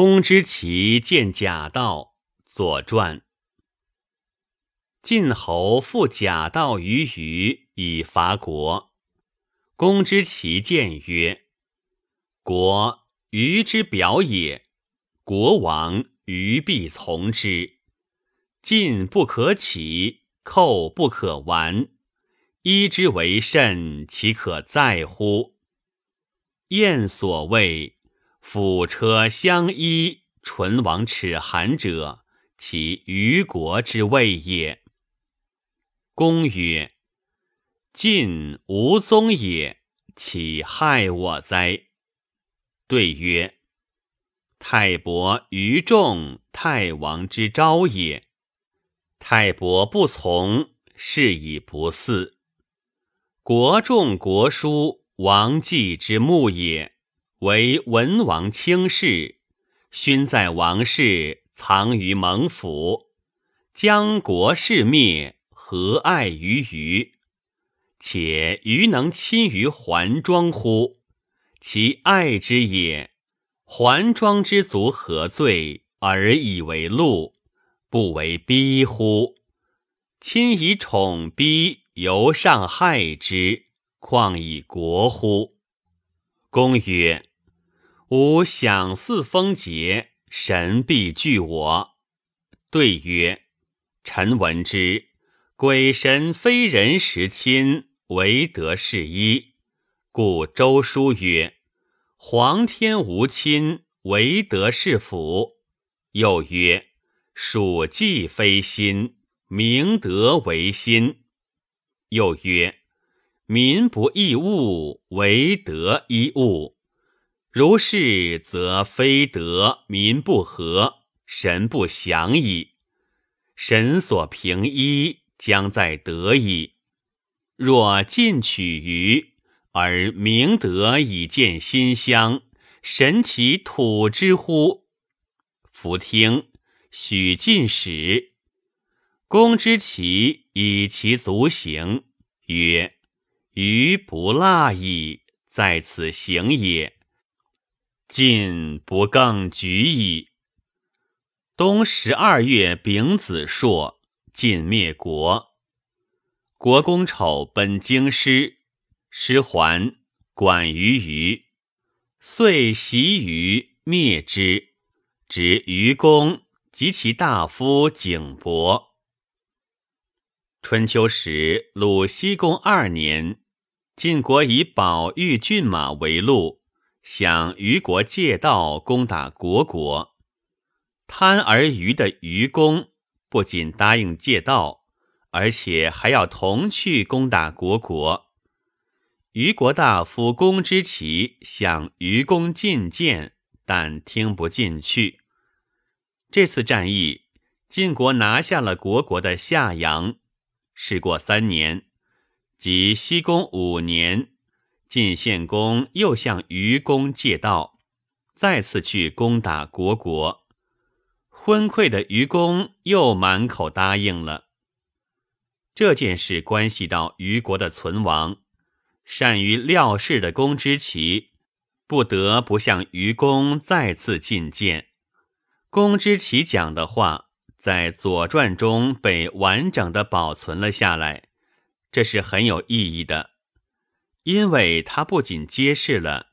公之奇见贾道，《左传》。晋侯复贾道于虞以伐国。公之奇见曰：“国虞之表也，国王虞必从之。晋不可起，寇不可完，依之为甚，其可在乎？”燕所谓。辅车相依，唇亡齿寒者，其虞国之谓也。公曰：“晋无宗也，岂害我哉？”对曰：“太伯于众，太王之昭也。太伯不从，是以不嗣。国重国叔，王季之墓也。”为文王轻视，勋在王室，藏于蒙府，将国事灭，何爱于虞？且虞能亲于桓庄乎？其爱之也。桓庄之族何罪而以为禄，不为逼乎？亲以宠逼，犹上害之，况以国乎？公曰。吾享祀封节，神必惧我。对曰：臣闻之，鬼神非人时亲，唯德是一。故周书曰：皇天无亲，唯德是辅。又曰：属稷非心，明德为心。又曰：民不异物，唯德一物。如是，则非德民不和，神不祥矣。神所平一，将在德矣。若进取于而明德以见馨香，神其土之乎？夫听，许进使。公之其以其足行，曰：“余不腊矣，在此行也。”晋不更举矣。冬十二月丙子朔，晋灭国。国公丑奔京师，师还，管于虞，遂袭于灭之，执虞公及其大夫景伯。春秋时，鲁僖公二年，晋国以宝玉骏马为禄。向虞国借道攻打虢国，贪而虞的虞公不仅答应借道，而且还要同去攻打虢国。虞国大夫公之奇向虞公进谏，但听不进去。这次战役，晋国拿下了虢国的夏阳。事过三年，即西公五年。晋献公又向虞公借道，再次去攻打虢国。昏聩的虞公又满口答应了。这件事关系到虞国的存亡，善于料事的公之奇不得不向虞公再次进谏。公之奇讲的话在《左传》中被完整的保存了下来，这是很有意义的。因为他不仅揭示了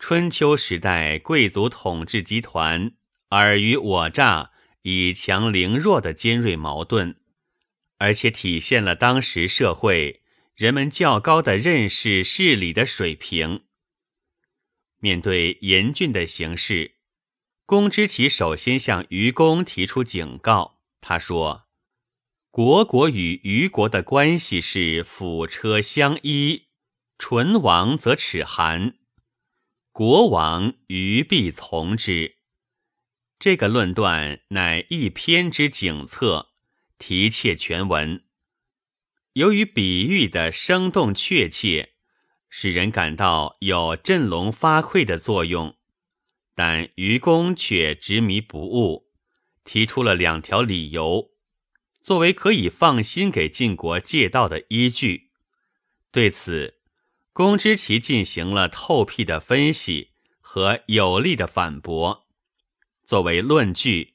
春秋时代贵族统治集团尔虞我诈、以强凌弱的尖锐矛盾，而且体现了当时社会人们较高的认识事理的水平。面对严峻的形势，公之奇首先向虞公提出警告。他说：“国国与虞国的关系是辅车相依。”唇亡则齿寒，国王于必从之。这个论断乃一篇之景策，题切全文。由于比喻的生动确切，使人感到有振聋发聩的作用。但愚公却执迷不悟，提出了两条理由，作为可以放心给晋国借道的依据。对此。公之奇进行了透辟的分析和有力的反驳，作为论据，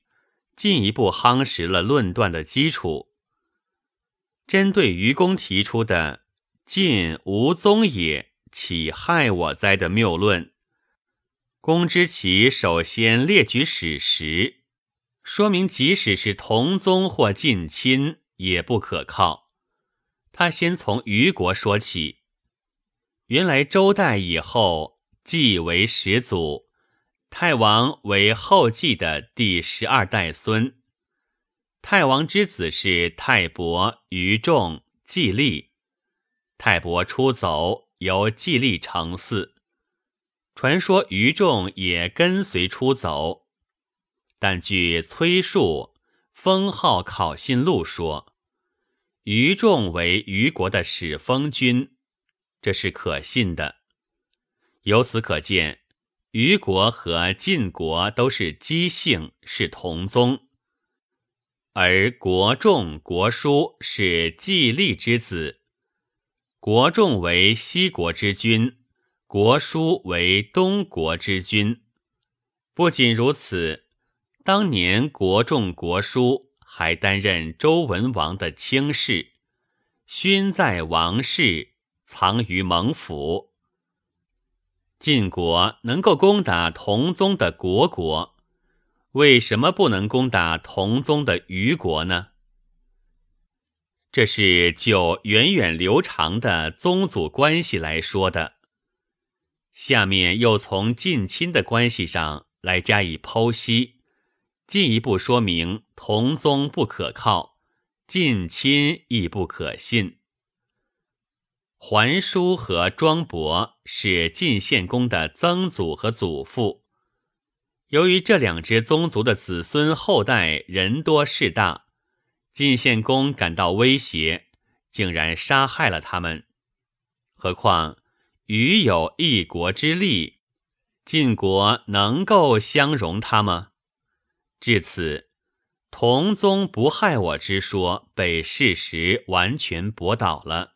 进一步夯实了论断的基础。针对愚公提出的“晋无宗也，岂害我哉”的谬论，公之奇首先列举史实，说明即使是同宗或近亲也不可靠。他先从虞国说起，原来周代以后，季为始祖，太王为后继的第十二代孙。太王之子是太伯、于仲、季历。太伯出走，由季历承嗣。传说于仲也跟随出走，但据崔述《封号考信录》说，于仲为虞国的始封君，这是可信的。由此可见，虞国和晋国都是姬姓，是同宗。而国仲、国叔是季历之子，国仲为西国之君，国叔为东国之君。不仅如此，当年国仲、国叔还担任周文王的卿士，勋在王室，藏于蒙府。晋国能够攻打同宗的国国。为什么不能攻打同宗的虞国呢？这是就源远流长的宗族关系来说的。下面又从近亲的关系上来加以剖析，进一步说明同宗不可靠，近亲亦不可信。桓叔和庄伯是晋献公的曾祖和祖父。由于这两支宗族的子孙后代人多势大，晋献公感到威胁，竟然杀害了他们。何况余有一国之力，晋国能够相容他吗？至此，同宗不害我之说被事实完全驳倒了。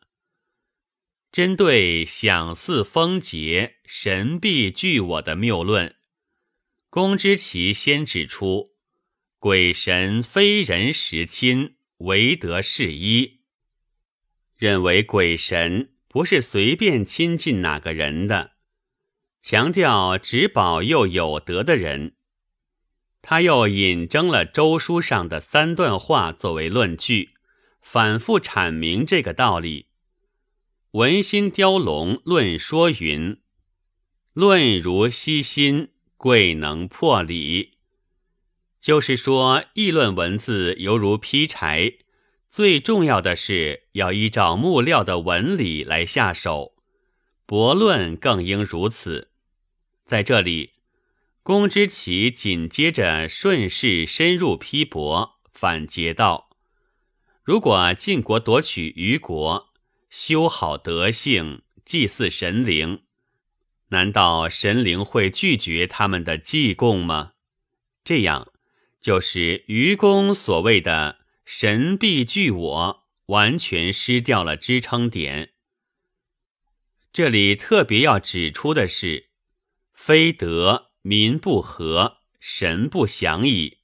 针对享祀风节、神必惧我的谬论。公之奇先指出，鬼神非人实亲，唯得是一。认为鬼神不是随便亲近哪个人的，强调只保佑有德的人。他又引征了周书上的三段话作为论据，反复阐明这个道理。文心雕龙论说云：“论如悉心。”贵能破理，就是说，议论文字犹如劈柴，最重要的是要依照木料的纹理来下手。驳论更应如此。在这里，公之奇紧接着顺势深入批驳，反诘道：如果晋国夺取虞国，修好德性，祭祀神灵。难道神灵会拒绝他们的祭供吗？这样，就是愚公所谓的“神必拒我”，完全失掉了支撑点。这里特别要指出的是：“非德，民不和，神不祥矣；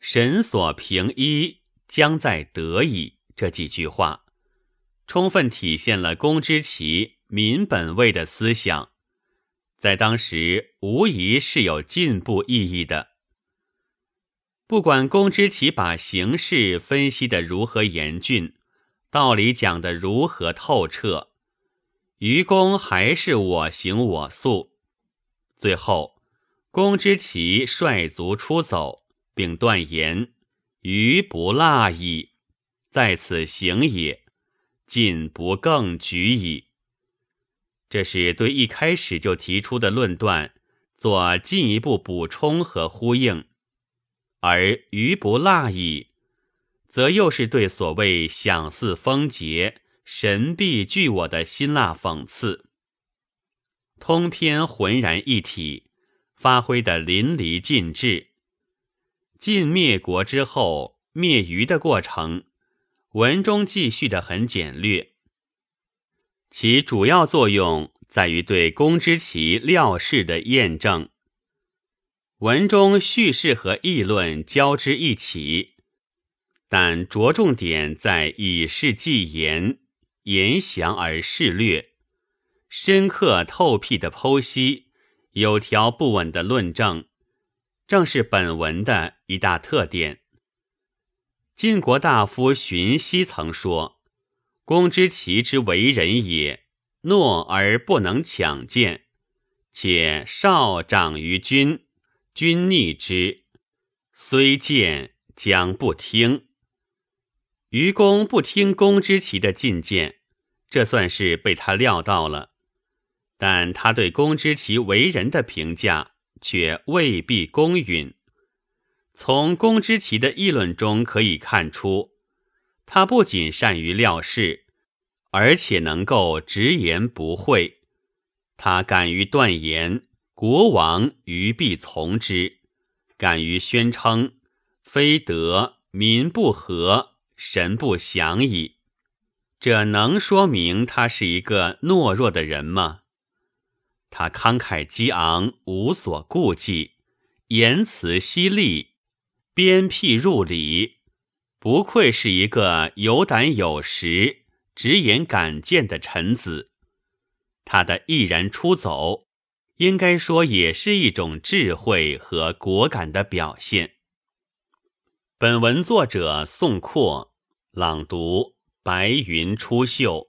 神所平一，将在德矣。”这几句话，充分体现了公之奇民本位的思想。在当时，无疑是有进步意义的。不管公之奇把形势分析的如何严峻，道理讲的如何透彻，愚公还是我行我素。最后，公之奇率族出走，并断言：“愚不辣矣，在此行也，进不更举矣。”这是对一开始就提出的论断做进一步补充和呼应，而余不辣矣，则又是对所谓享似风节、神必拒我的辛辣讽刺。通篇浑然一体，发挥的淋漓尽致。晋灭国之后灭余的过程，文中记叙的很简略。其主要作用在于对公之奇料事的验证。文中叙事和议论交织一起，但着重点在以事记言，言详而事略，深刻透辟的剖析，有条不紊的论证，正是本文的一大特点。晋国大夫荀息曾说：“公之奇之为人也，懦而不能强谏。”且少长于君，君逆之，虽谏将不听。愚公不听公之奇的进谏，这算是被他料到了。但他对公之奇为人的评价却未必公允。从公之奇的议论中可以看出，他不仅善于料事，而且能够直言不讳。他敢于断言，国王于必从之；敢于宣称，非德民不和，神不祥矣。这能说明他是一个懦弱的人吗？他慷慨激昂，无所顾忌，言辞犀利，鞭辟入里，不愧是一个有胆有识、直言敢谏的臣子。他的毅然出走，应该说也是一种智慧和果敢的表现。本文作者宋括，朗读：白云出岫。